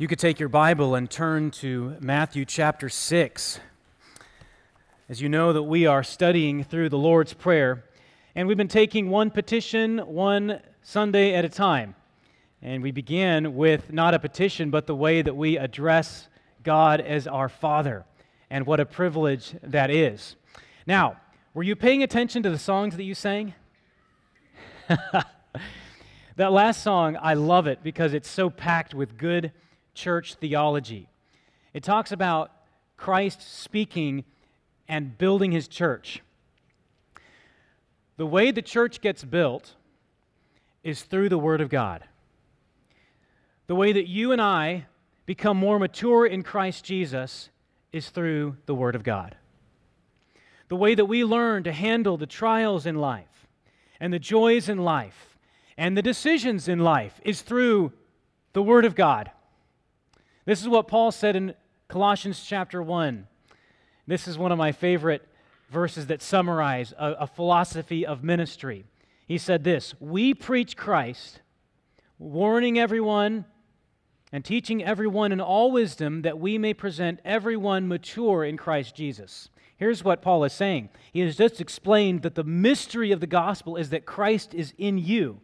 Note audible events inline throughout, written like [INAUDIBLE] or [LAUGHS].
You could take your Bible and turn to Matthew chapter 6. As you know that we are studying through the Lord's Prayer, and we've been taking one petition one Sunday at a time. And we begin with not a petition, but the way that we address God as our Father. And what a privilege that is. Now, were you paying attention to the songs that you sang? [LAUGHS] that last song, I love it because it's so packed with good church theology. It talks about Christ speaking and building his church. The way the church gets built is through the Word of God. The way that you and I become more mature in Christ Jesus is through the Word of God. The way that we learn to handle the trials in life and the joys in life and the decisions in life is through the Word of God. This is what Paul said in Colossians chapter 1. This is one of my favorite verses that summarize a, a philosophy of ministry. He said this We preach Christ, warning everyone and teaching everyone in all wisdom that we may present everyone mature in Christ Jesus. Here's what Paul is saying. He has just explained that the mystery of the gospel is that Christ is in you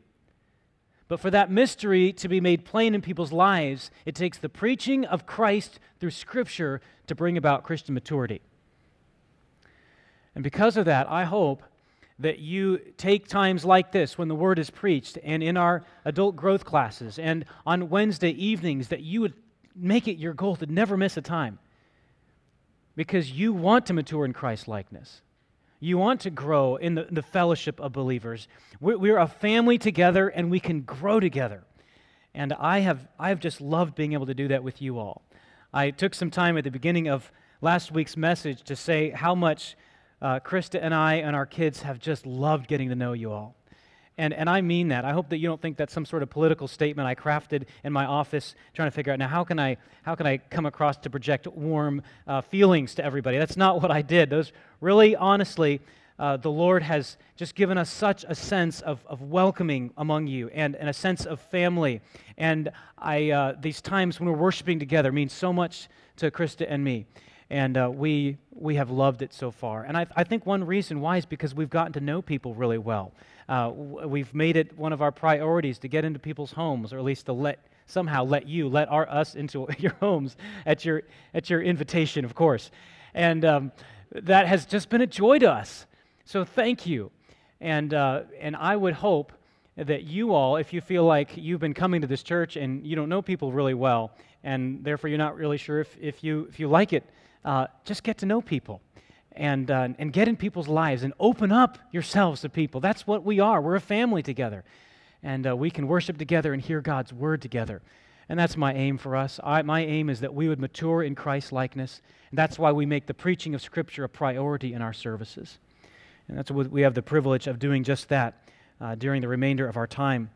but for that mystery to be made plain in people's lives, it takes the preaching of Christ through Scripture to bring about Christian maturity. And because of that, I hope that you take times like this when the word is preached and in our adult growth classes and on Wednesday evenings that you would make it your goal to never miss a time because you want to mature in Christ likeness. You want to grow in the, the fellowship of believers. We're, we're a family together and we can grow together. And I have, I have just loved being able to do that with you all. I took some time at the beginning of last week's message to say how much uh, Krista and I and our kids have just loved getting to know you all. And, and I mean that. I hope that you don't think that's some sort of political statement I crafted in my office trying to figure out now how can I, how can I come across to project warm uh, feelings to everybody. That's not what I did. Those really, honestly, uh, the Lord has just given us such a sense of, of welcoming among you and, and a sense of family. And I, uh, these times when we're worshiping together mean so much to Krista and me. And uh, we, we have loved it so far. And I, I think one reason why is because we've gotten to know people really well. Uh, we've made it one of our priorities to get into people's homes, or at least to let somehow let you let our us into [LAUGHS] your homes at your at your invitation, of course, and um, that has just been a joy to us. So thank you, and uh, and I would hope that you all, if you feel like you've been coming to this church and you don't know people really well, and therefore you're not really sure if, if you if you like it, uh, just get to know people and, uh, and get in people's lives and open up yourselves to people. That's what we are. We're a family together. And uh, we can worship together and hear God's word together. And that's my aim for us. I, my aim is that we would mature in Christ likeness. And that's why we make the preaching of Scripture a priority in our services. And that's what we have the privilege of doing just that uh, during the remainder of our time.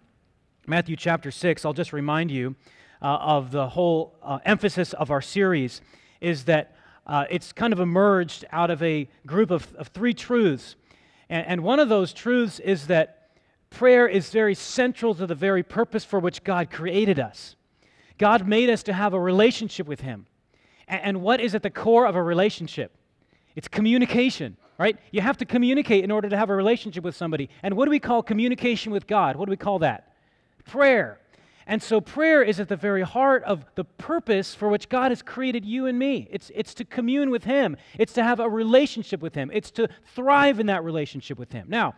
Matthew chapter 6, I'll just remind you uh, of the whole uh, emphasis of our series is that uh, it's kind of emerged out of a group of, of three truths. And, and one of those truths is that prayer is very central to the very purpose for which God created us. God made us to have a relationship with Him. And, and what is at the core of a relationship? It's communication, right? You have to communicate in order to have a relationship with somebody. And what do we call communication with God? What do we call that? Prayer. And so prayer is at the very heart of the purpose for which God has created you and me. It's, it's to commune with Him, it's to have a relationship with Him, it's to thrive in that relationship with Him. Now,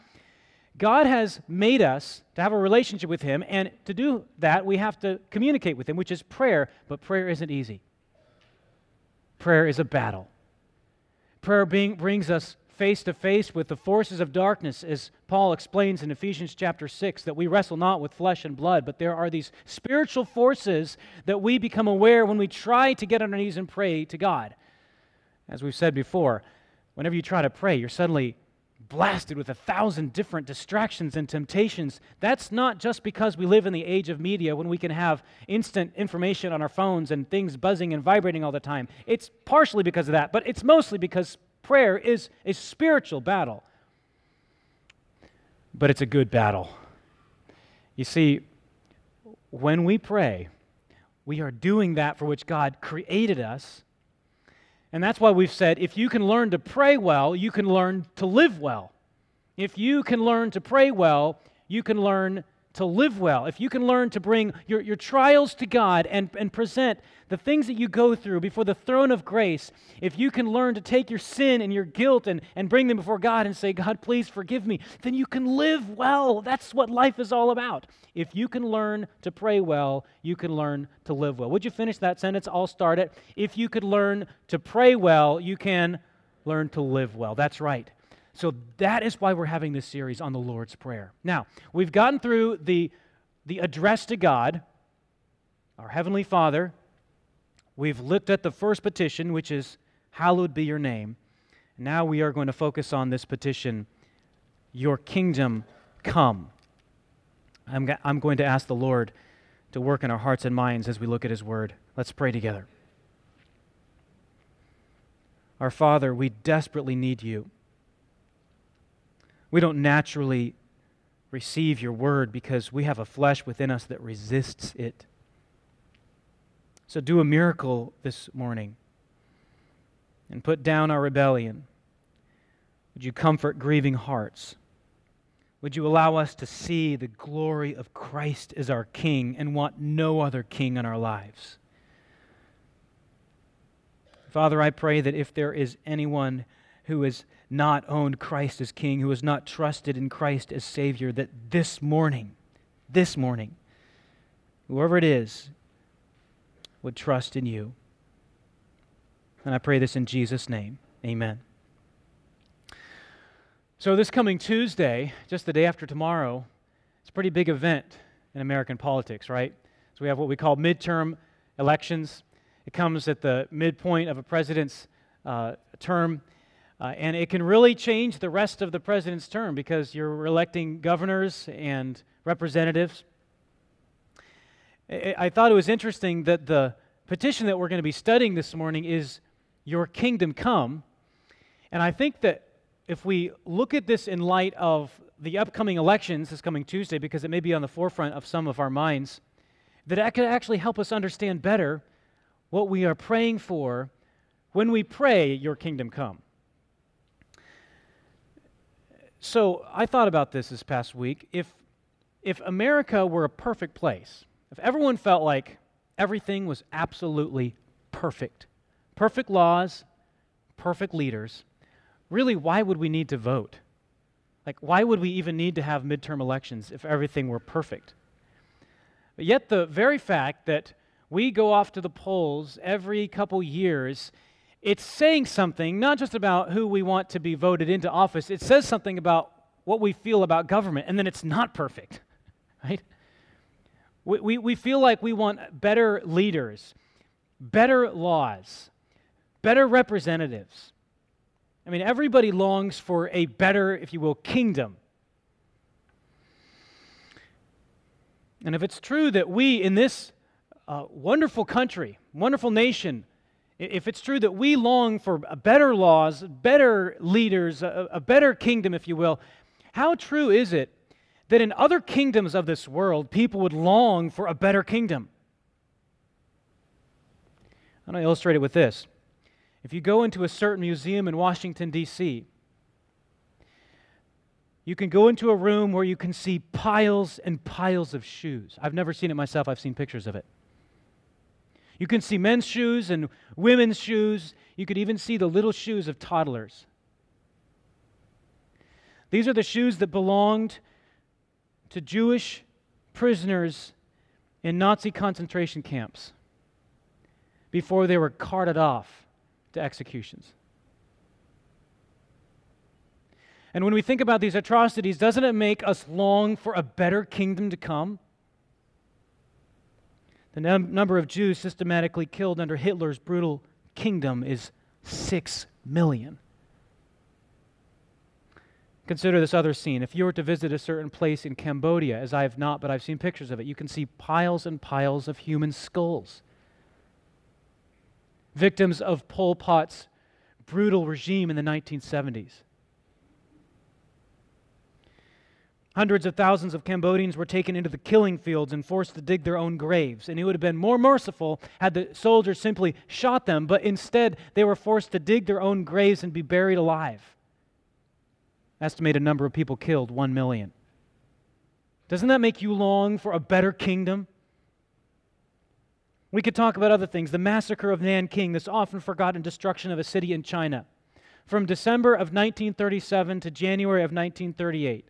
God has made us to have a relationship with Him, and to do that, we have to communicate with Him, which is prayer, but prayer isn't easy. Prayer is a battle. Prayer being, brings us face to face with the forces of darkness, as Paul explains in Ephesians chapter 6, that we wrestle not with flesh and blood, but there are these spiritual forces that we become aware when we try to get on our knees and pray to God. As we've said before, whenever you try to pray, you're suddenly blasted with a thousand different distractions and temptations. That's not just because we live in the age of media when we can have instant information on our phones and things buzzing and vibrating all the time. It's partially because of that, but it's mostly because prayer is a spiritual battle, but it's a good battle. You see, when we pray, We are doing that for which God created us. And that's why we've said if you can learn to pray well, you can learn to live well. If you can learn to pray well, you can learn to live well, if you can learn to bring your, your trials to God and, and present the things that you go through before the throne of grace, if you can learn to take your sin and your guilt and, and bring them before God and say, God, please forgive me, then you can live well. That's what life is all about. If you can learn to pray well, you can learn to live well. Would you finish that sentence? I'll start it. If you could learn to pray well, you can learn to live well. That's right. So that is why we're having this series on the Lord's Prayer. Now, we've gotten through the, the address to God, our Heavenly Father. We've looked at the first petition, which is, Hallowed be your name. Now we are going to focus on this petition, Your kingdom come. I'm, I'm going to ask the Lord to work in our hearts and minds as we look at His Word. Let's pray together. Our Father, we desperately need you. We don't naturally receive your word because we have a flesh within us that resists it. So do a miracle this morning and put down our rebellion. Would you comfort grieving hearts? Would you allow us to see the glory of Christ as our King and want no other King in our lives? Father, I pray that if there is anyone who has not owned Christ as King, who has not trusted in Christ as Savior, that this morning, this morning, whoever it is, would trust in you. And I pray this in Jesus' name. Amen. So, this coming Tuesday, just the day after tomorrow, it's a pretty big event in American politics, right? So, we have what we call midterm elections. It comes at the midpoint of a president's uh, term. Uh, and it can really change the rest of the president's term because you're electing governors and representatives. I, I thought it was interesting that the petition that we're going to be studying this morning is Your kingdom come. And I think that if we look at this in light of the upcoming elections this coming Tuesday, because it may be on the forefront of some of our minds, that it could actually help us understand better what we are praying for when we pray, Your kingdom come. So I thought about this this past week. If, if America were a perfect place, if everyone felt like everything was absolutely perfect, perfect laws, perfect leaders, really, why would we need to vote? Like, why would we even need to have midterm elections if everything were perfect? But yet, the very fact that we go off to the polls every couple years it's saying something not just about who we want to be voted into office, it says something about what we feel about government, and then it's not perfect, [LAUGHS] right? We, we, we feel like we want better leaders, better laws, better representatives. I mean, everybody longs for a better, if you will, kingdom. And if it's true that we in this uh, wonderful country, wonderful nation, if it's true that we long for better laws, better leaders, a, a, better kingdom, if you will, how true is it that in other kingdoms of this world, people would long for a better kingdom? I'm going to illustrate it with this. If you go into a certain museum in Washington, D.C., you can go into a room where you can see piles and piles of shoes. I've never seen it myself, I've seen pictures of it. You can see men's shoes and women's shoes. You could even see the little shoes of toddlers. These are the shoes that belonged to Jewish prisoners in Nazi concentration camps before they were carted off to executions. And when we think about these atrocities, doesn't it make us long for a better kingdom to come? The num- number of Jews systematically killed under Hitler's brutal kingdom is 6 million. Consider this other scene. If you were to visit a certain place in Cambodia, as I have not, but I've seen pictures of it, you can see piles and piles of human skulls. Victims of Pol Pot's brutal regime in the 1970s. Hundreds of thousands of Cambodians were taken into the killing fields and forced to dig their own graves. And it would have been more merciful had the soldiers simply shot them, but instead they were forced to dig their own graves and be buried alive. Estimated number of people killed 1 million. Doesn't that make you long for a better kingdom? We could talk about other things. The massacre of Nanking, this often forgotten destruction of a city in China, from December of 1937 to January of 1938.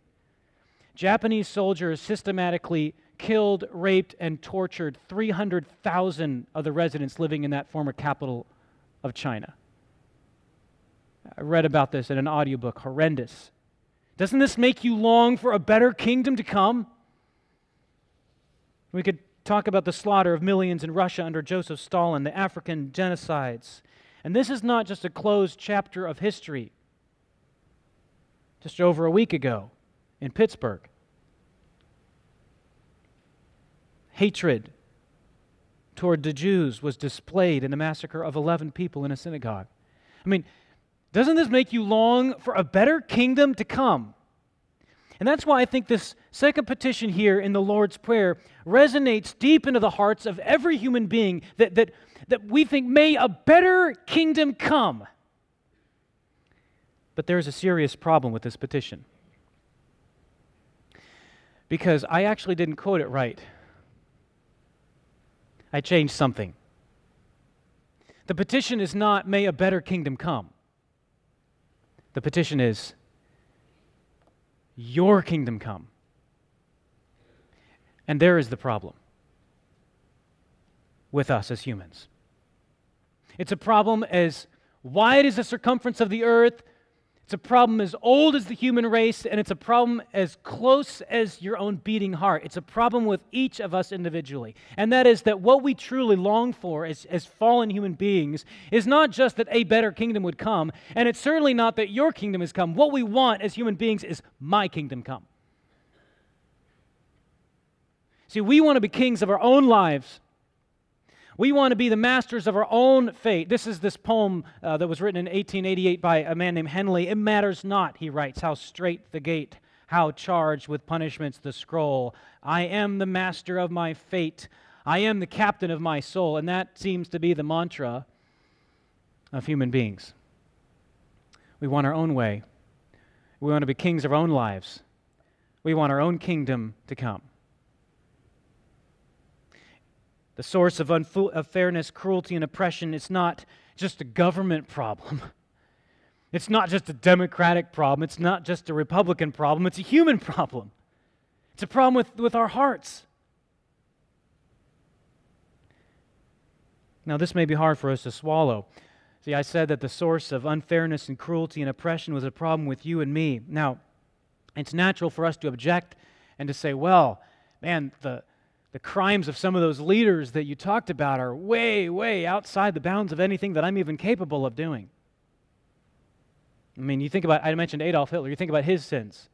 Japanese soldiers systematically killed, raped, and tortured 300,000 of the residents living in that former capital of China. I read about this in an audiobook. Horrendous. Doesn't this make you long for a better kingdom to come? We could talk about the slaughter of millions in Russia under Joseph Stalin, the African genocides. And this is not just a closed chapter of history. Just over a week ago in Pittsburgh, hatred toward the Jews was displayed in the massacre of 11 people in a synagogue. I mean, doesn't this make you long for a better kingdom to come? And that's why I think this second petition here in the Lord's Prayer resonates deep into the hearts of every human being that, that, that we think, may a better kingdom come. But there's a serious problem with this petition. Because I actually didn't quote it right. I changed something. The petition is not, may a better kingdom come. The petition is, your kingdom come. And there is the problem with us as humans. It's a problem as wide as the circumference of the earth, it's a problem as old as the human race, and it's a problem as close as your own beating heart. It's a problem with each of us individually. And that is that what we truly long for as, as fallen human beings is not just that a better kingdom would come, and it's certainly not that your kingdom has come. What we want as human beings is my kingdom come. See, we want to be kings of our own lives. We want to be the masters of our own fate. This is this poem uh, that was written in 1888 by a man named Henley. It matters not, he writes, how straight the gate, how charged with punishments the scroll. I am the master of my fate. I am the captain of my soul. And that seems to be the mantra of human beings. We want our own way. We want to be kings of our own lives. We want our own kingdom to come. The source of unfairness, cruelty, and oppression is not just a government problem. [LAUGHS] It's not just a Democratic problem. It's not just a Republican problem. It's a human problem. It's a problem with, with our hearts. Now, this may be hard for us to swallow. See, I said that the source of unfairness and cruelty and oppression was a problem with you and me. Now, it's natural for us to object and to say, well, man, the, the crimes of some of those leaders that you talked about are way, way outside the bounds of anything that I'm even capable of doing. I mean, you think about, I mentioned Adolf Hitler, you think about his sins.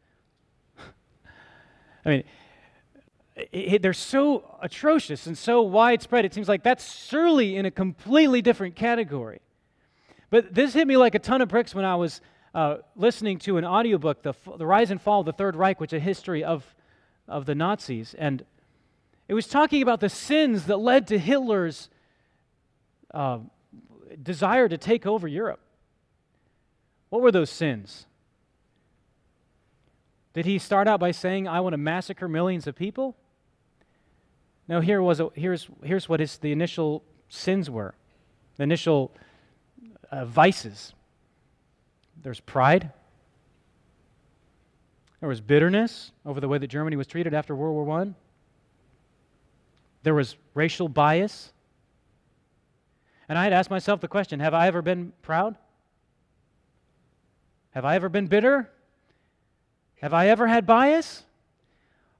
[LAUGHS] I mean, it, it, they're so atrocious and so widespread, it seems like that's surely in a completely different category. But this hit me like a ton of bricks when I was uh, listening to an audiobook, the, the Rise and Fall of the Third Reich, which is a history of, of the Nazis. And it was talking about the sins that led to Hitler's uh, desire to take over Europe. What were those sins? Did he start out by saying, I want to massacre millions of people? No, here was a, here's, here's what his, the initial sins were the initial uh, vices. There's pride. There was bitterness over the way that Germany was treated after World War I. There was racial bias. And I had asked myself the question have I ever been proud? Have I ever been bitter? Have I ever had bias?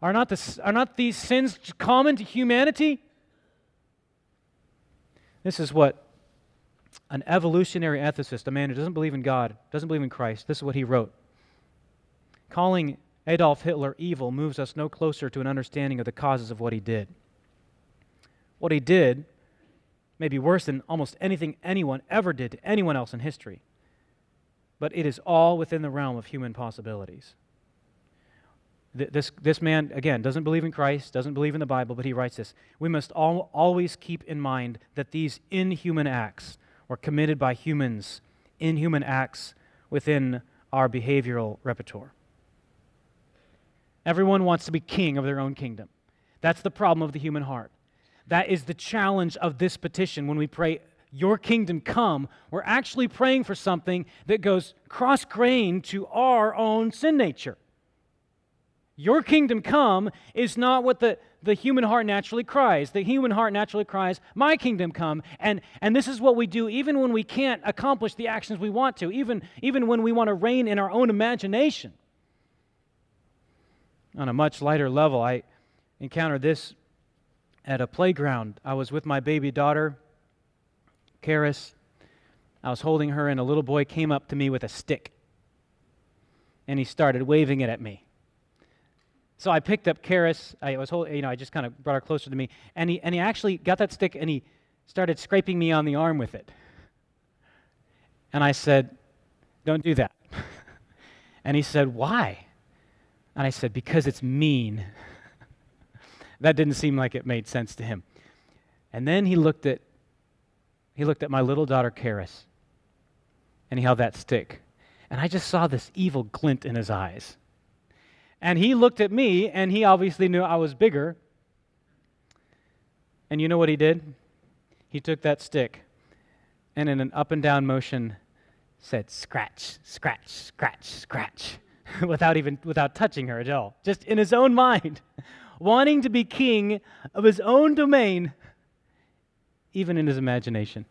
Are not, the, are not these sins common to humanity? This is what an evolutionary ethicist, a man who doesn't believe in God, doesn't believe in Christ, this is what he wrote. Calling Adolf Hitler evil moves us no closer to an understanding of the causes of what he did. What he did may be worse than almost anything anyone ever did to anyone else in history, but it is all within the realm of human possibilities. this, this man, again, doesn't believe in Christ, doesn't believe in the Bible, but he writes this We must all, always keep in mind that these inhuman acts were committed by humans, inhuman acts within our behavioral repertoire. Everyone wants to be king of their own kingdom. That's the problem of the human heart. That is the challenge of this petition when we pray, Your kingdom come. We're actually praying for something that goes cross grain to our own sin nature. Your kingdom come is not what the, the human heart naturally cries. The human heart naturally cries, My kingdom come. And, and this is what we do even when we can't accomplish the actions we want to, even, even when we want to reign in our own imagination. On a much lighter level, I encountered this at a playground. I was with my baby daughter, Karis. I was holding her, and a little boy came up to me with a stick. And he started waving it at me. So I picked up Karis. I was holding, you know, I just kind of brought her closer to me, and he and he actually got that stick and he started scraping me on the arm with it. And I said, "Don't do that." [LAUGHS] and he said, "Why?" And I said, "Because it's mean." [LAUGHS] that didn't seem like it made sense to him. And then he looked at he looked at my little daughter Karis, and he held that stick, and I just saw this evil glint in his eyes. And he looked at me, and he obviously knew I was bigger. And you know what he did? He took that stick and, in an up and down motion, said, Scratch, scratch, scratch, scratch, [LAUGHS] without even without touching her at all, just in his own mind, wanting to be king of his own domain, even in his imagination.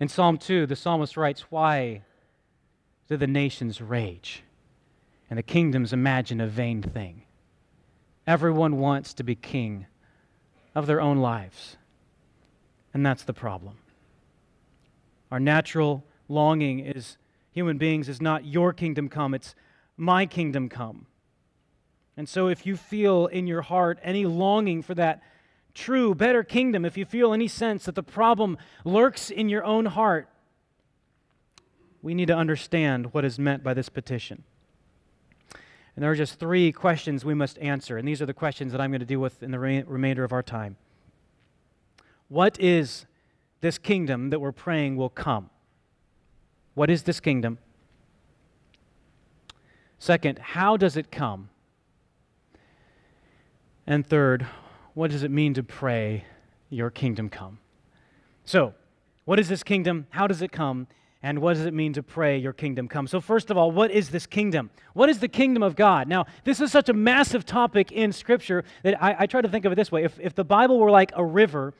In Psalm 2, the psalmist writes, Why do the nations rage? and the kingdoms imagine a vain thing. Everyone wants to be king of their own lives. And that's the problem. Our natural longing is human beings is not your kingdom come, it's my kingdom come. And so if you feel in your heart any longing for that true, better kingdom, if you feel any sense that the problem lurks in your own heart, we need to understand what is meant by this petition. And there are just three questions we must answer. And these are the questions that I'm going to deal with in the re- remainder of our time. What is this kingdom that we're praying will come? What is this kingdom? Second, how does it come? And third, what does it mean to pray, Your kingdom come? So, what is this kingdom? How does it come? and what does it mean to pray, Your kingdom come? So, first of all, what is this kingdom? What is the kingdom of God? Now, this is such a massive topic in Scripture that I, I try to think of it this way. If, if the Bible were like a river,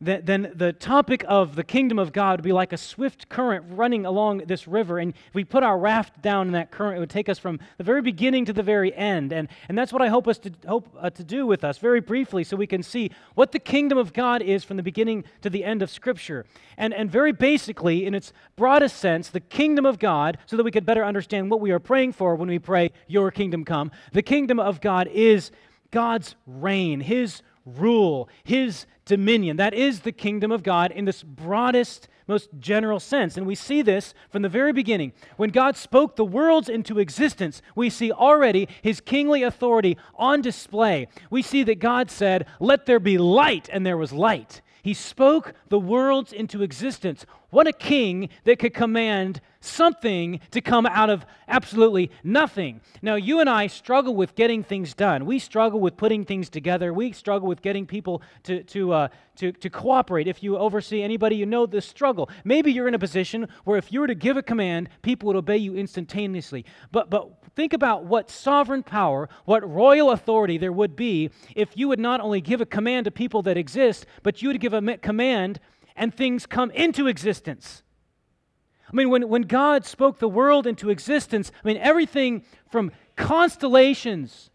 then the topic of the kingdom of God would be like a swift current running along this river. And if we put our raft down in that current, it would take us from the very beginning to the very end. And, and that's what I hope us to hope uh, to do with us very briefly so we can see what the kingdom of God is from the beginning to the end of Scripture. And, and very basically, in its broadest sense, the kingdom of God, so that we could better understand what we are praying for when we pray, Your kingdom come. The kingdom of God is God's reign, His rule, his dominion. That is the kingdom of God in this broadest, most general sense. And we see this from the very beginning. When God spoke the worlds into existence, we see already his kingly authority on display. We see that God said, Let there be light, and there was light. He spoke the worlds into existence. What a king that could command something to come out of absolutely nothing. Now, you and I struggle with getting things done. We struggle with putting things together. We struggle with getting people to, to, uh, to, to cooperate. If you oversee anybody, you know the struggle. Maybe you're in a position where if you were to give a command, people would obey you instantaneously. But, but think about what sovereign power, what royal authority there would be if you would not only give a command to people that exist, but you would give a command and things come into existence. I mean, when, when God spoke the world into existence, I mean, everything from constellations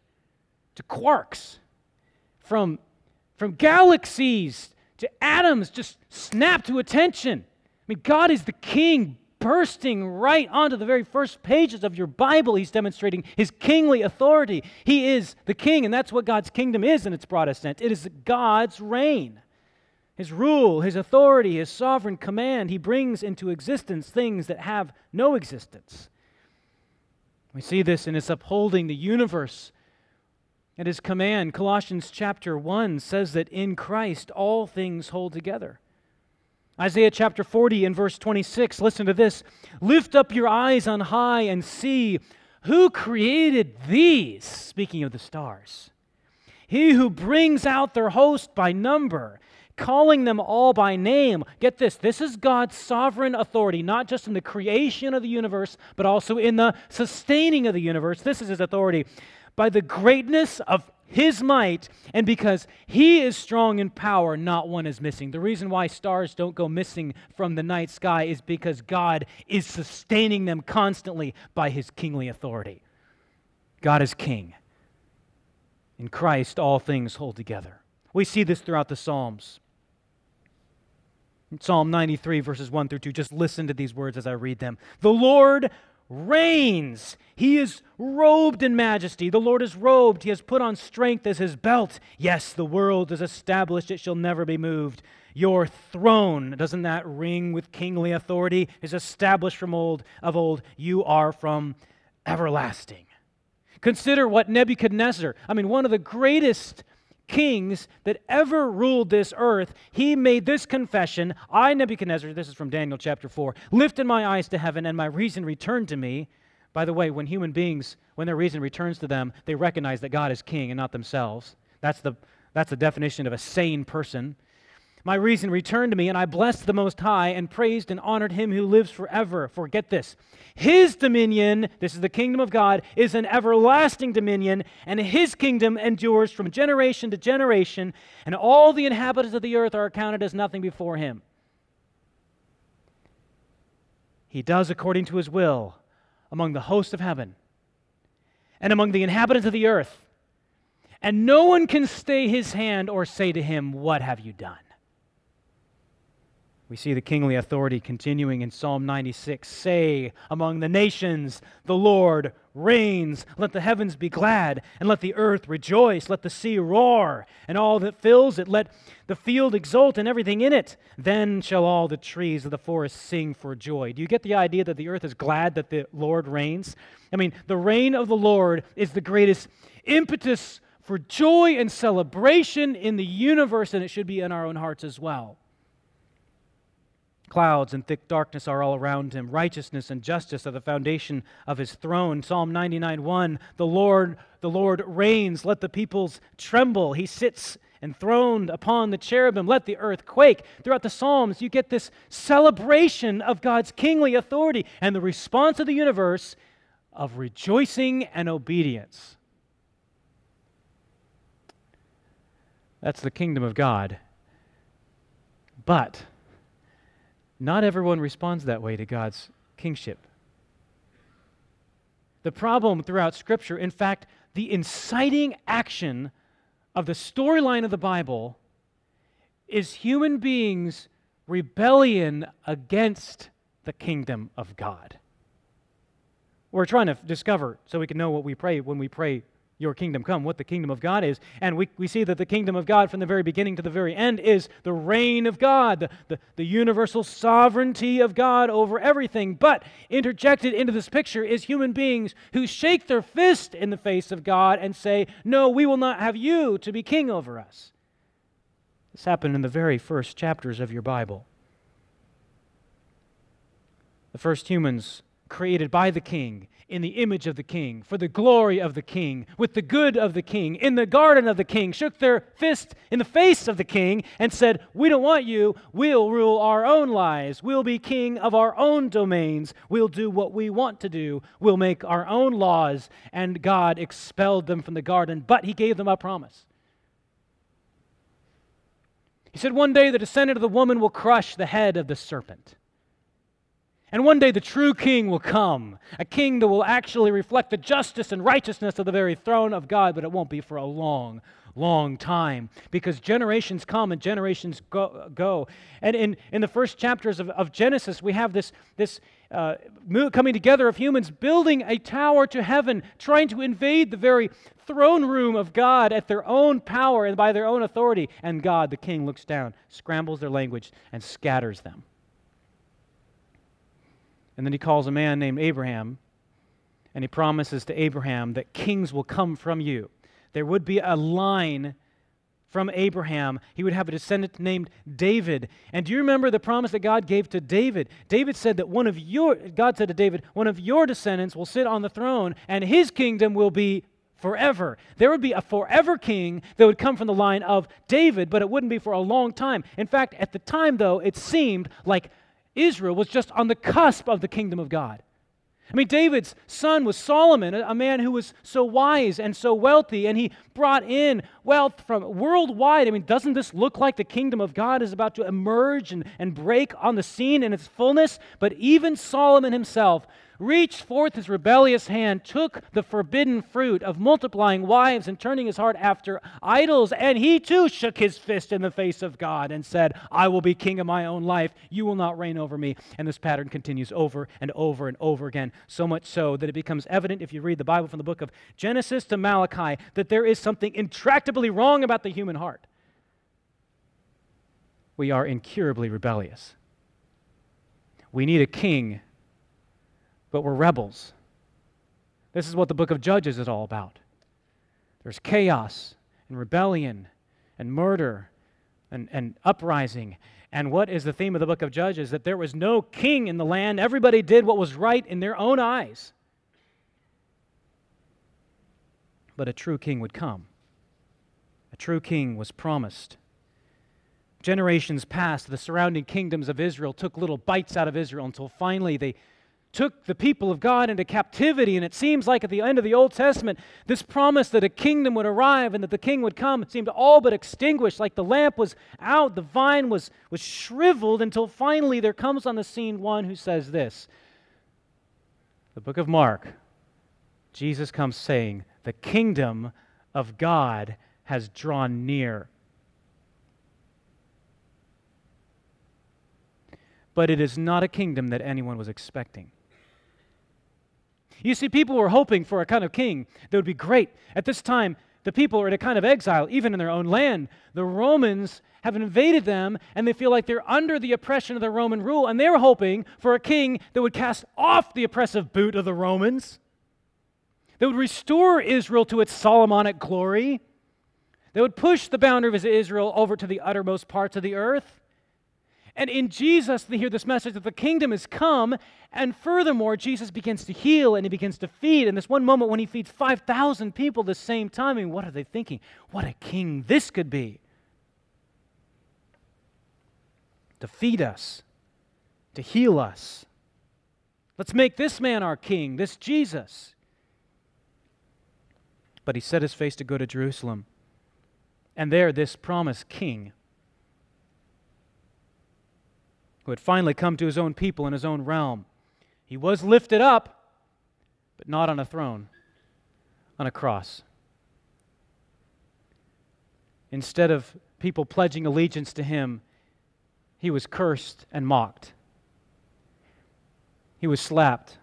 to quarks, from, from galaxies to atoms just snapped to attention. I mean, God is the king bursting right onto the very first pages of your Bible. He's demonstrating his kingly authority. He is the king, and that's what God's kingdom is in its broadest sense. It is God's reign. His rule, his authority, his sovereign command, he brings into existence things that have no existence. We see this in his upholding the universe at his command. Colossians chapter 1 says that in Christ all things hold together. Isaiah chapter 40 and verse 26, listen to this. Lift up your eyes on high and see who created these, speaking of the stars. He who brings out their host by number, calling them all by name. Get this this is God's sovereign authority, not just in the creation of the universe, but also in the sustaining of the universe. This is his authority. By the greatness of his might, and because he is strong in power, not one is missing. The reason why stars don't go missing from the night sky is because God is sustaining them constantly by his kingly authority. God is king. In Christ, all things hold together. We see this throughout the Psalms. Psalm 93, verses 1 through 2, just listen to these words as I read them. The Lord reigns. He is robed in majesty. The Lord is robed. He has put on strength as his belt. Yes, the world is established, it shall never be moved. Your throne, doesn't that ring with kingly authority, is established from old of old. You are from everlasting. Consider what Nebuchadnezzar, I mean, one of the greatest kings that ever ruled this earth, he made this confession I, Nebuchadnezzar, this is from Daniel chapter 4, lifted my eyes to heaven, and my reason returned to me. By the way, when human beings, when their reason returns to them, they recognize that God is king and not themselves. That's the, that's the definition of a sane person. My reason returned to me, and I blessed the Most High and praised and honored him who lives forever. Forget this. His dominion, this is the kingdom of God, is an everlasting dominion, and his kingdom endures from generation to generation, and all the inhabitants of the earth are accounted as nothing before him. He does according to his will among the hosts of heaven and among the inhabitants of the earth. And no one can stay his hand or say to him, What have you done? We see the kingly authority continuing in Psalm 96 Say among the nations, the Lord reigns. Let the heavens be glad, and let the earth rejoice. Let the sea roar, and all that fills it. Let the field exult, and everything in it. Then shall all the trees of the forest sing for joy. Do you get the idea that the earth is glad that the Lord reigns? I mean, the reign of the Lord is the greatest impetus for joy and celebration in the universe, and it should be in our own hearts as well. Clouds and thick darkness are all around him. Righteousness and justice are the foundation of his throne. Psalm 99 1 The Lord, the Lord reigns. Let the peoples tremble. He sits enthroned upon the cherubim. Let the earth quake. Throughout the Psalms, you get this celebration of God's kingly authority and the response of the universe of rejoicing and obedience. That's the kingdom of God. But not everyone responds that way to God's kingship. The problem throughout Scripture, in fact, the inciting action of the storyline of the Bible is human beings' rebellion against the kingdom of God. We're trying to discover so we can know what we pray when we pray your kingdom come, what the kingdom of God is. And we, we see that the kingdom of God from the very beginning to the very end is the reign of God, the, the, the universal sovereignty of God over everything. But interjected into this picture is human beings who shake their fist in the face of God and say, No, we will not have you to be king over us. This happened in the very first chapters of your Bible. The first humans created by the king in the image of the king, for the glory of the king, with the good of the king, in the garden of the king, shook their fist in the face of the king and said, We don't want you. We'll rule our own lives. We'll be king of our own domains. We'll do what we want to do. We'll make our own laws. And God expelled them from the garden, but he gave them a promise. He said, One day the descendant of the woman will crush the head of the serpent. And one day the true king will come, a king that will actually reflect the justice and righteousness of the very throne of God, but it won't be for a long, long time because generations come and generations go. go. And in, in the first chapters of, of Genesis, we have this, this uh, coming together of humans building a tower to heaven, trying to invade the very throne room of God at their own power and by their own authority. And God, the king, looks down, scrambles their language, and scatters them. And then he calls a man named Abraham And he promises to Abraham that kings will come from you. There would be a line from Abraham. He would have a descendant named David. And do you remember the promise that God gave to David? David said that one of your, God said to David, one of your descendants will sit on the throne, and his kingdom will be forever. There would be a forever king that would come from the line of David, but it wouldn't be for a long time. In fact, at the time, though, it seemed like Israel was just on the cusp of the kingdom of God. I mean, David's son was Solomon, a man who was so wise and so wealthy, and he brought in wealth from worldwide. I mean, doesn't this look like the kingdom of God is about to emerge and, and break on the scene in its fullness? But even Solomon himself reached forth his rebellious hand, took the forbidden fruit of multiplying wives and turning his heart after idols, and he too shook his fist in the face of God and said, I will be king of my own life. You will not reign over me. And this pattern continues over and over and over again, so much so that it becomes evident if you read the Bible from the book of Genesis to Malachi that there is something intractably wrong about the human heart. We are incurably rebellious. We need a king but we're rebels. This is what the book of Judges is all about. There's chaos and rebellion and murder and, and uprising. And what is the theme of the book of Judges? That there was no king in the land. Everybody did what was right in their own eyes. But a true king would come. A true king was promised. Generations passed, the surrounding kingdoms of Israel took little bites out of Israel until finally they took the people of God into captivity. And it seems like at the end of the Old Testament, this promise that a kingdom would arrive and that the king would come seemed all but extinguished. Like the lamp was out, the vine was, was shriveled until finally there comes on the scene one who says this The book of Mark, Jesus comes saying, The kingdom of God has drawn near. But it is not a kingdom that anyone was expecting. You see, people were hoping for a kind of king that would be great. At this time, the people are in a kind of exile, even in their own land. The Romans have invaded them, and they feel like they're under the oppression of the Roman rule, and they're hoping for a king that would cast off the oppressive boot of the Romans, that would restore Israel to its Solomonic glory, that would push the boundary of Israel over to the uttermost parts of the earth. And in Jesus, they hear this message that the kingdom has come. And furthermore, Jesus begins to heal and he begins to feed. And this one moment when he feeds 5,000 people the same time, I mean, what are they thinking? What a king this could be. To feed us, to heal us. Let's make this man our king, this Jesus. But he set his face to go to Jerusalem. And there, this promised king who had finally come to his own people in his own realm. He was lifted up, but not on a throne, on a cross. Instead of people pledging allegiance to him, he was cursed and mocked. He was slapped.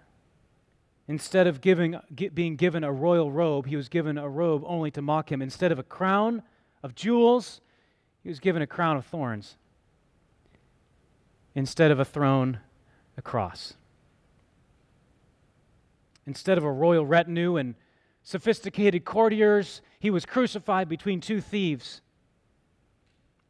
Instead of giving, being given a royal robe, he was given a robe only to mock him. Instead of a crown of jewels, he was given a crown of thorns instead of a throne, a cross. Instead of a royal retinue and sophisticated courtiers, he was crucified between two thieves.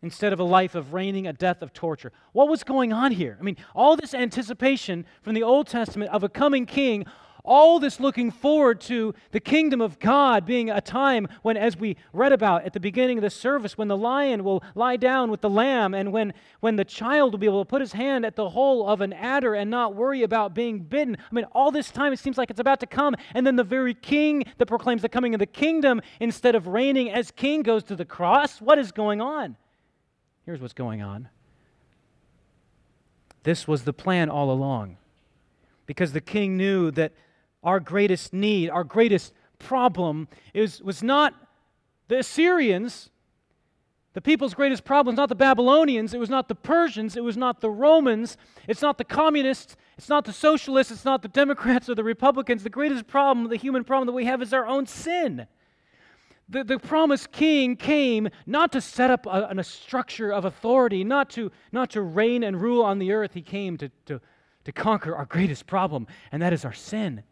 Instead of a life of reigning, a death of torture. What was going on here? I mean, all this anticipation from the Old Testament of a coming king, all this looking forward to the kingdom of God being a time when, as we read about at the beginning of the service, when the lion will lie down with the lamb, and when, when the child will be able to put his hand at the hole of an adder and not worry about being bitten. I mean, all this time it seems like it's about to come, and then the very king that proclaims the coming of the kingdom, instead of reigning as king, goes to the cross. What is going on? Here's what's going on. This was the plan all along. Because the king knew that our greatest need, our greatest problem is, was not the Assyrians. The people's greatest problem was not the Babylonians, it was not the Persians, it was not the Romans, it's not the communists, it's not the socialists, it's not the Democrats or the Republicans. The greatest problem, the human problem that we have, is our own sin. The, the promised king came not to set up a, a structure of authority, not to, not to reign and rule on the earth. He came to, to, to conquer our greatest problem, and that is our sin.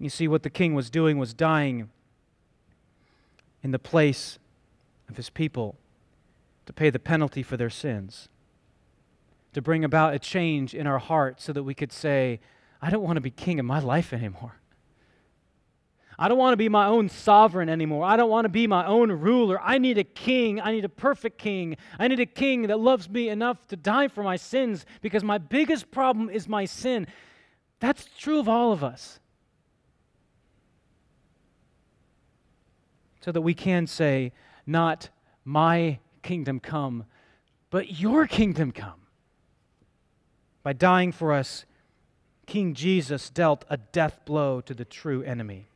You see, what the king was doing was dying in the place of his people to pay the penalty for their sins, to bring about a change in our hearts so that we could say, I don't want to be king in my life anymore. I don't want to be my own sovereign anymore. I don't want to be my own ruler. I need a king. I need a perfect king. I need a king that loves me enough to die for my sins because my biggest problem is my sin. That's true of all of us. So that we can say, not my kingdom come, but your kingdom come. By dying for us, King Jesus dealt a death blow to the true enemy.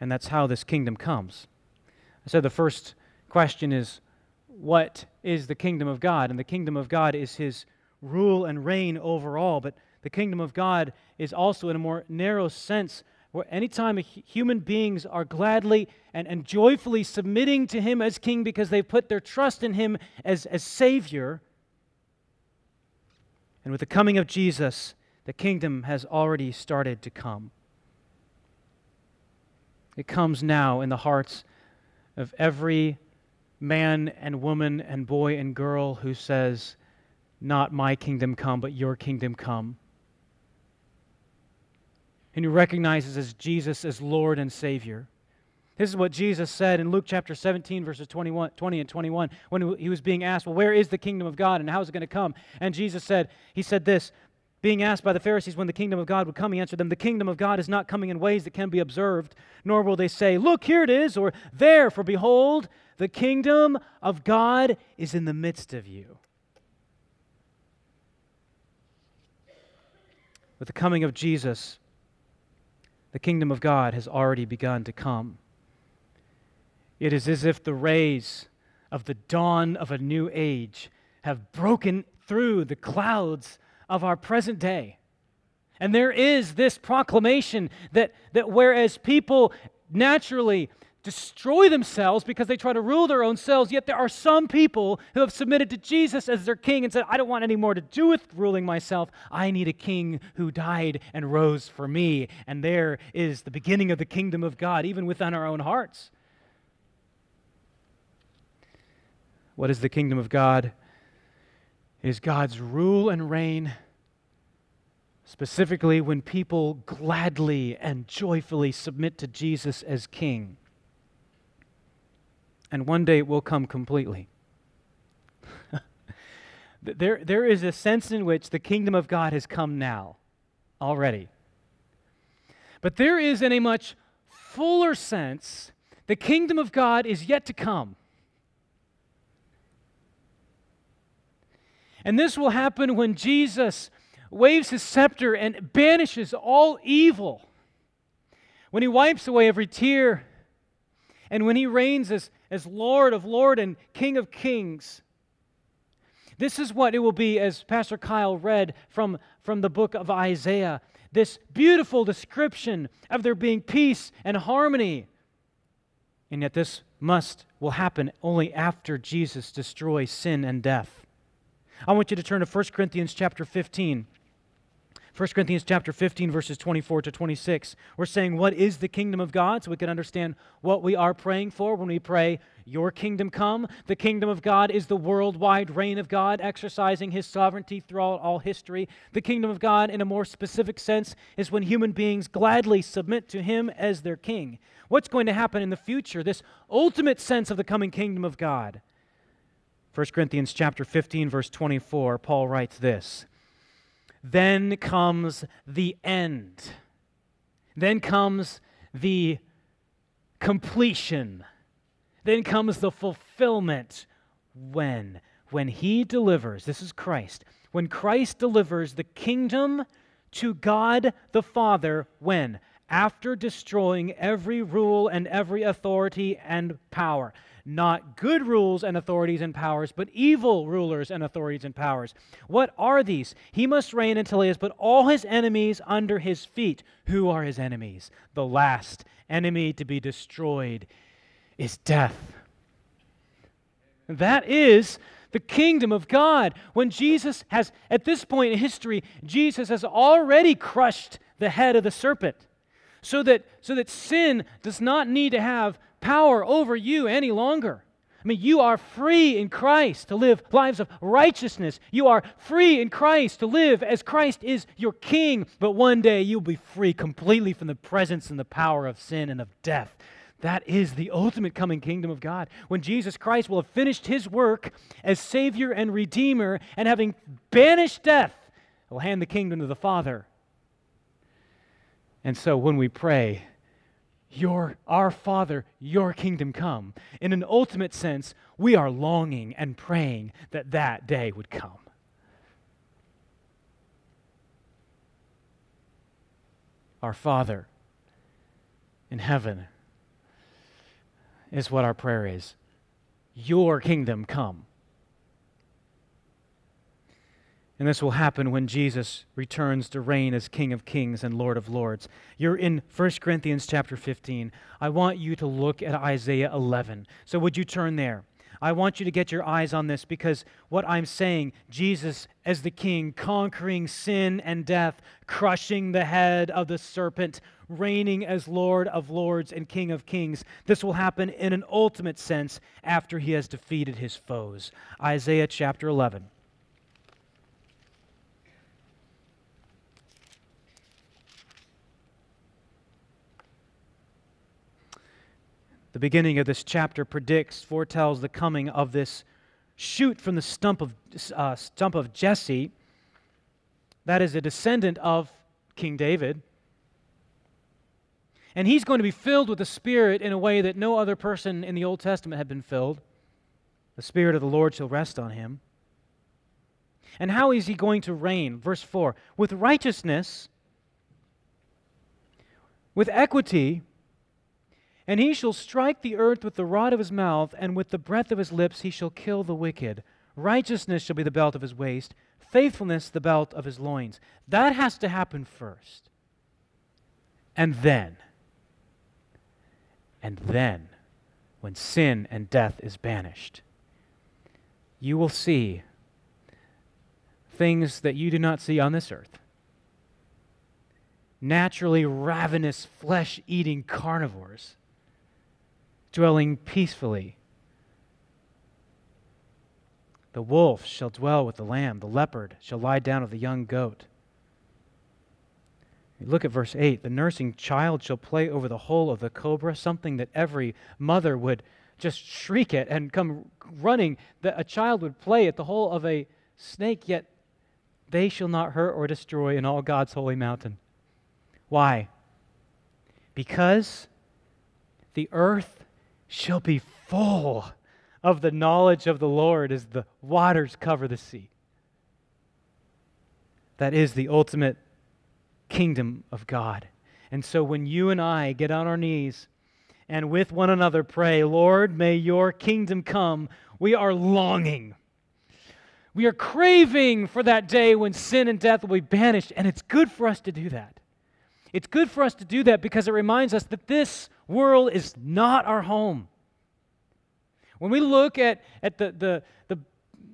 And that's how this kingdom comes. Said the first question is what is the kingdom of God? And the kingdom of God is his rule and reign over all. But the kingdom of God is also, in a more narrow sense, where anytime human beings are gladly and, and joyfully submitting to him as king because they've put their trust in him as, as savior. And with the coming of Jesus, the kingdom has already started to come. It comes now in the hearts of every man and woman and boy and girl who says, Not my kingdom come, but your kingdom come and who recognizes as Jesus as Lord and Savior. This is what Jesus said in Luke chapter 17, verses 21, 20 and 21, when he was being asked, Well, where is the kingdom of God and how is it going to come? And Jesus said, He said this, being asked by the Pharisees when the kingdom of God would come, he answered them, The kingdom of God is not coming in ways that can be observed, nor will they say, Look, here it is, or there, for behold, the kingdom of God is in the midst of you. With the coming of Jesus, the kingdom of God has already begun to come. It is as if the rays of the dawn of a new age have broken through the clouds of our present day. And there is this proclamation that, that whereas people naturally destroy themselves because they try to rule their own selves. Yet there are some people who have submitted to Jesus as their king and said, I don't want any more to do with ruling myself. I need a king who died and rose for me. And there is the beginning of the kingdom of God, even within our own hearts. What is the kingdom of God? It is God's rule and reign specifically when people gladly and joyfully submit to Jesus as king and one day it will come completely. [LAUGHS] there, there is a sense in which the kingdom of God has come now, already. But there is, in a much fuller sense, the kingdom of God is yet to come. And this will happen when Jesus waves his scepter and banishes all evil. When he wipes away every tear and when he reigns as, as Lord of Lord and King of Kings. This is what it will be, as Pastor Kyle read from, from the book of Isaiah this beautiful description of there being peace and harmony. And yet, this must, will happen only after Jesus destroys sin and death. I want you to turn to 1 Corinthians chapter 15. 1 Corinthians chapter 15 verses 24 to 26. We're saying what is the kingdom of God so we can understand what we are praying for when we pray your kingdom come. The kingdom of God is the worldwide reign of God exercising his sovereignty throughout all history. The kingdom of God in a more specific sense is when human beings gladly submit to him as their king. What's going to happen in the future? This ultimate sense of the coming kingdom of God. 1 Corinthians chapter 15 verse 24 Paul writes this then comes the end. Then comes the completion. Then comes the fulfillment. When? When he delivers, this is Christ, when Christ delivers the kingdom to God the Father, when? After destroying every rule and every authority and power not good rules and authorities and powers, but evil rulers and authorities and powers. What are these? He must reign until he has put all his enemies under his feet. Who are his enemies? The last enemy to be destroyed is death. That is the kingdom of God. When Jesus has, at this point in history, Jesus has already crushed the head of the serpent, so that, so that sin does not need to have power over you any longer. I mean, you are free in Christ to live lives of righteousness. You are free in Christ to live as Christ is your king. But one day you'll be free completely from the presence and the power of sin and of death. That is the ultimate coming kingdom of God. When Jesus Christ will have finished his work as Savior and Redeemer, and having banished death, will hand the kingdom to the Father. And so when we pray, your our father your kingdom come. In an ultimate sense we are longing and praying that that day would come. Our father in heaven is what our prayer is. Your kingdom come and this will happen when Jesus returns to reign as King of Kings and Lord of Lords. You're in 1 Corinthians chapter 15. I want you to look at Isaiah 11. So, would you turn there? I want you to get your eyes on this because what I'm saying, Jesus as the King, conquering sin and death, crushing the head of the serpent, reigning as Lord of Lords and King of Kings, this will happen in an ultimate sense after he has defeated his foes. Isaiah chapter 11. The beginning of this chapter predicts, foretells the coming of this shoot from the stump of, uh, stump of Jesse, that is a descendant of King David. And he's going to be filled with the Spirit in a way that no other person in the Old Testament had been filled. The Spirit of the Lord shall rest on him. And how is he going to reign? Verse 4 with righteousness, with equity, and he shall strike the earth with the rod of his mouth, and with the breath of his lips he shall kill the wicked. Righteousness shall be the belt of his waist, faithfulness the belt of his loins. That has to happen first. And then, and then, when sin and death is banished, you will see things that you do not see on this earth. Naturally ravenous, flesh eating carnivores dwelling peacefully. The wolf shall dwell with the lamb, the leopard shall lie down with the young goat. Look at verse 8. The nursing child shall play over the hole of the cobra, something that every mother would just shriek at and come running. That a child would play at the hole of a snake, yet they shall not hurt or destroy in all God's holy mountain. Why? Because the earth shall be full of the knowledge of the Lord as the waters cover the sea. That is the ultimate kingdom of God. And so when you and I get on our knees and with one another pray, Lord, may your kingdom come, we are longing. We are craving for that day when sin and death will be banished, and it's good for us to do that. It's good for us to do that because it reminds us that this world is not our home. When we look at, at the, the, the,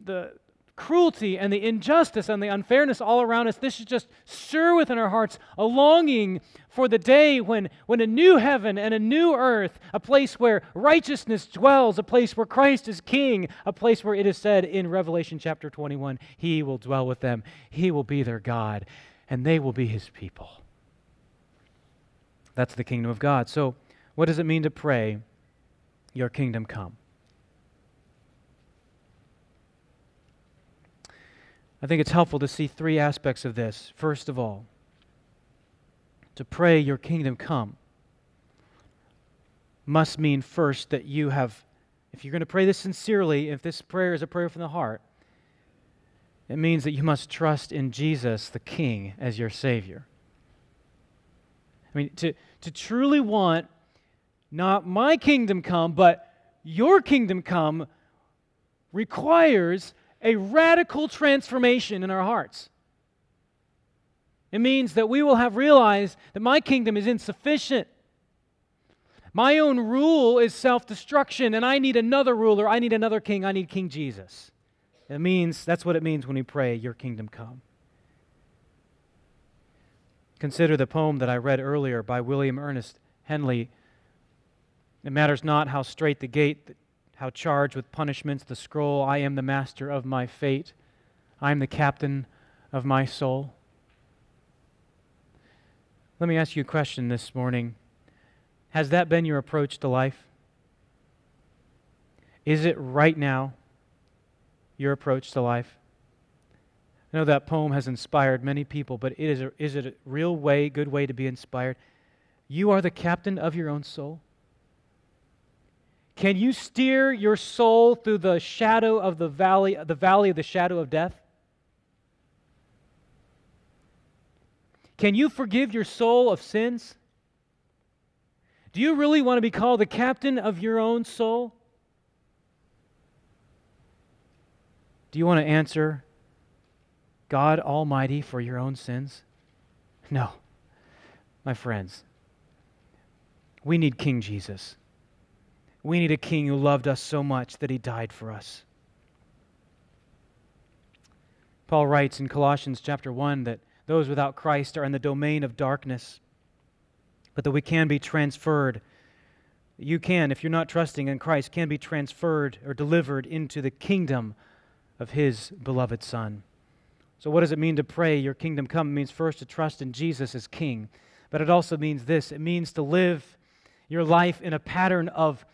the cruelty and the injustice and the unfairness all around us, this should just stir within our hearts a longing for the day when, when a new heaven and a new earth, a place where righteousness dwells, a place where Christ is king, a place where it is said in Revelation chapter 21, He will dwell with them, He will be their God, and they will be His people. That's the kingdom of God. So, what does it mean to pray, Your kingdom come? I think it's helpful to see three aspects of this. First of all, to pray, Your kingdom come, must mean first that you have, if you're going to pray this sincerely, if this prayer is a prayer from the heart, it means that you must trust in Jesus, the King, as your Savior. I mean, to, to truly want not my kingdom come, but your kingdom come requires a radical transformation in our hearts. It means that we will have realized that my kingdom is insufficient. My own rule is self destruction, and I need another ruler. I need another king. I need King Jesus. It means, that's what it means when we pray, Your kingdom come. Consider the poem that I read earlier by William Ernest Henley. It matters not how strait the gate, how charged with punishments the scroll. I am the master of my fate. I am the captain of my soul. Let me ask you a question this morning. Has that been your approach to life? Is it right now your approach to life? I know that poem has inspired many people, but it is, a, is it a real way, good way to be inspired? You are the captain of your own soul. Can you steer your soul through the shadow of the valley, the valley of the shadow of death? Can you forgive your soul of sins? Do you really want to be called the captain of your own soul? Do you want to answer God Almighty for your own sins? No. My friends, we need King Jesus. We need a king who loved us so much that he died for us. Paul writes in Colossians chapter 1 that those without Christ are in the domain of darkness, but that we can be transferred. You can, if you're not trusting in Christ, can be transferred or delivered into the kingdom of his beloved Son. So, what does it mean to pray, Your kingdom come? It means first to trust in Jesus as King. But it also means this it means to live your life in a pattern of,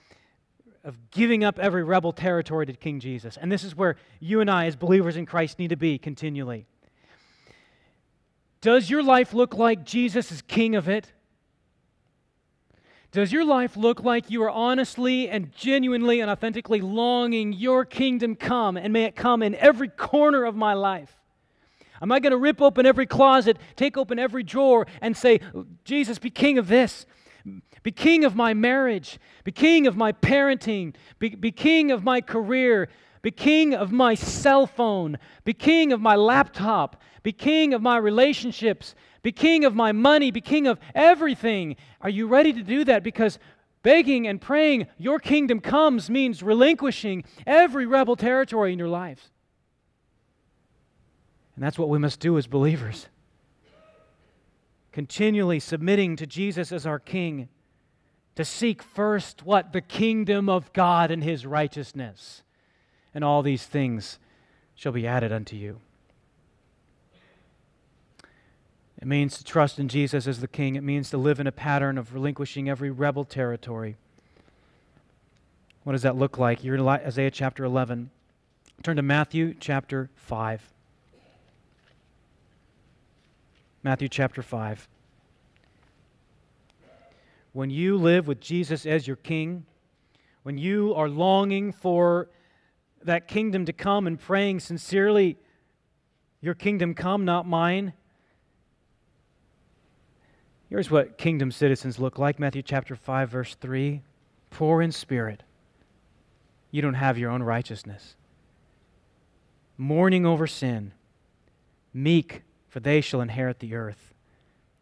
of giving up every rebel territory to King Jesus. And this is where you and I, as believers in Christ, need to be continually. Does your life look like Jesus is king of it? Does your life look like you are honestly and genuinely and authentically longing your kingdom come and may it come in every corner of my life? Am I going to rip open every closet, take open every drawer, and say, Jesus, be king of this? Be king of my marriage. Be king of my parenting. Be, be king of my career. Be king of my cell phone. Be king of my laptop. Be king of my relationships. Be king of my money. Be king of everything. Are you ready to do that? Because begging and praying, Your kingdom comes, means relinquishing every rebel territory in your lives. And that's what we must do as believers. Continually submitting to Jesus as our King, to seek first what? The kingdom of God and His righteousness. And all these things shall be added unto you. It means to trust in Jesus as the King. It means to live in a pattern of relinquishing every rebel territory. What does that look like? You're in Isaiah chapter 11. Turn to Matthew chapter 5. Matthew chapter 5. When you live with Jesus as your King, when you are longing for that kingdom to come and praying sincerely, Your kingdom come, not mine Here's what kingdom citizens look like Matthew chapter 5, verse 3 poor in spirit. You don't have your own righteousness. Mourning over sin. Meek, for they shall inherit the earth.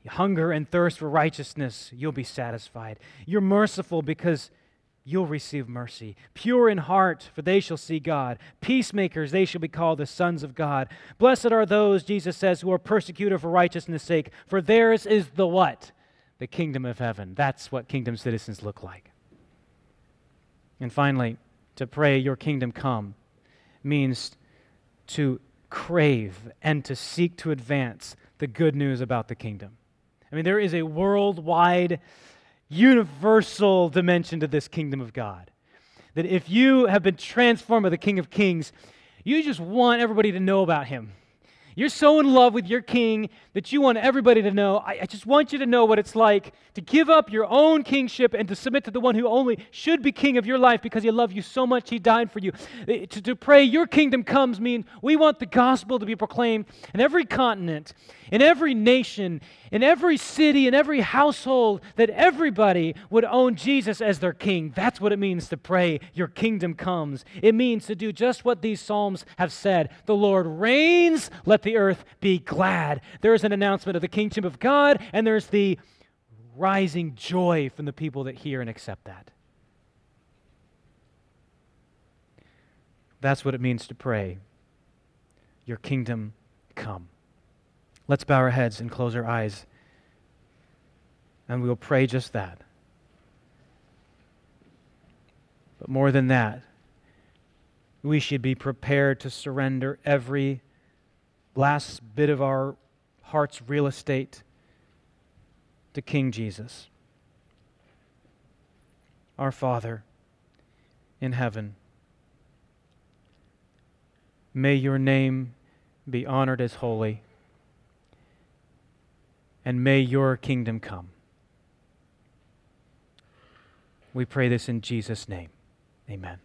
You hunger and thirst for righteousness, you'll be satisfied. You're merciful because you'll receive mercy. Pure in heart, for they shall see God. Peacemakers, they shall be called the sons of God. Blessed are those, Jesus says, who are persecuted for righteousness' sake, for theirs is the what? The kingdom of heaven. That's what kingdom citizens look like. And finally, to pray, Your kingdom come, means to crave and to seek to advance the good news about the kingdom. I mean, there is a worldwide universal dimension to this kingdom of God. That if you have been transformed by the King of Kings, you just want everybody to know about him. You're so in love with your king that you want everybody to know. I, I, just want you to know what it's like to give up your own kingship and to submit to the one who only should be king of your life because he loved you so much he died for you. Eh, to, to pray, Your kingdom comes, mean we want the gospel to be proclaimed in every continent, in every nation, in every city, in every household, that everybody would own Jesus as their king. That's what it means to pray, Your kingdom comes. It means to do just what these Psalms have said The Lord reigns, let the earth be glad. There is an announcement of the kingdom of God, and there's the rising joy from the people that hear and accept that. That's what it means to pray, Your kingdom come. Let's bow our heads and close our eyes And we'll pray just that. But more than that, we should be prepared to surrender every last bit of our heart's real estate to King Jesus. Our Father in heaven, may your name be honored as holy, and may your kingdom come. We pray this in Jesus' name. Amen.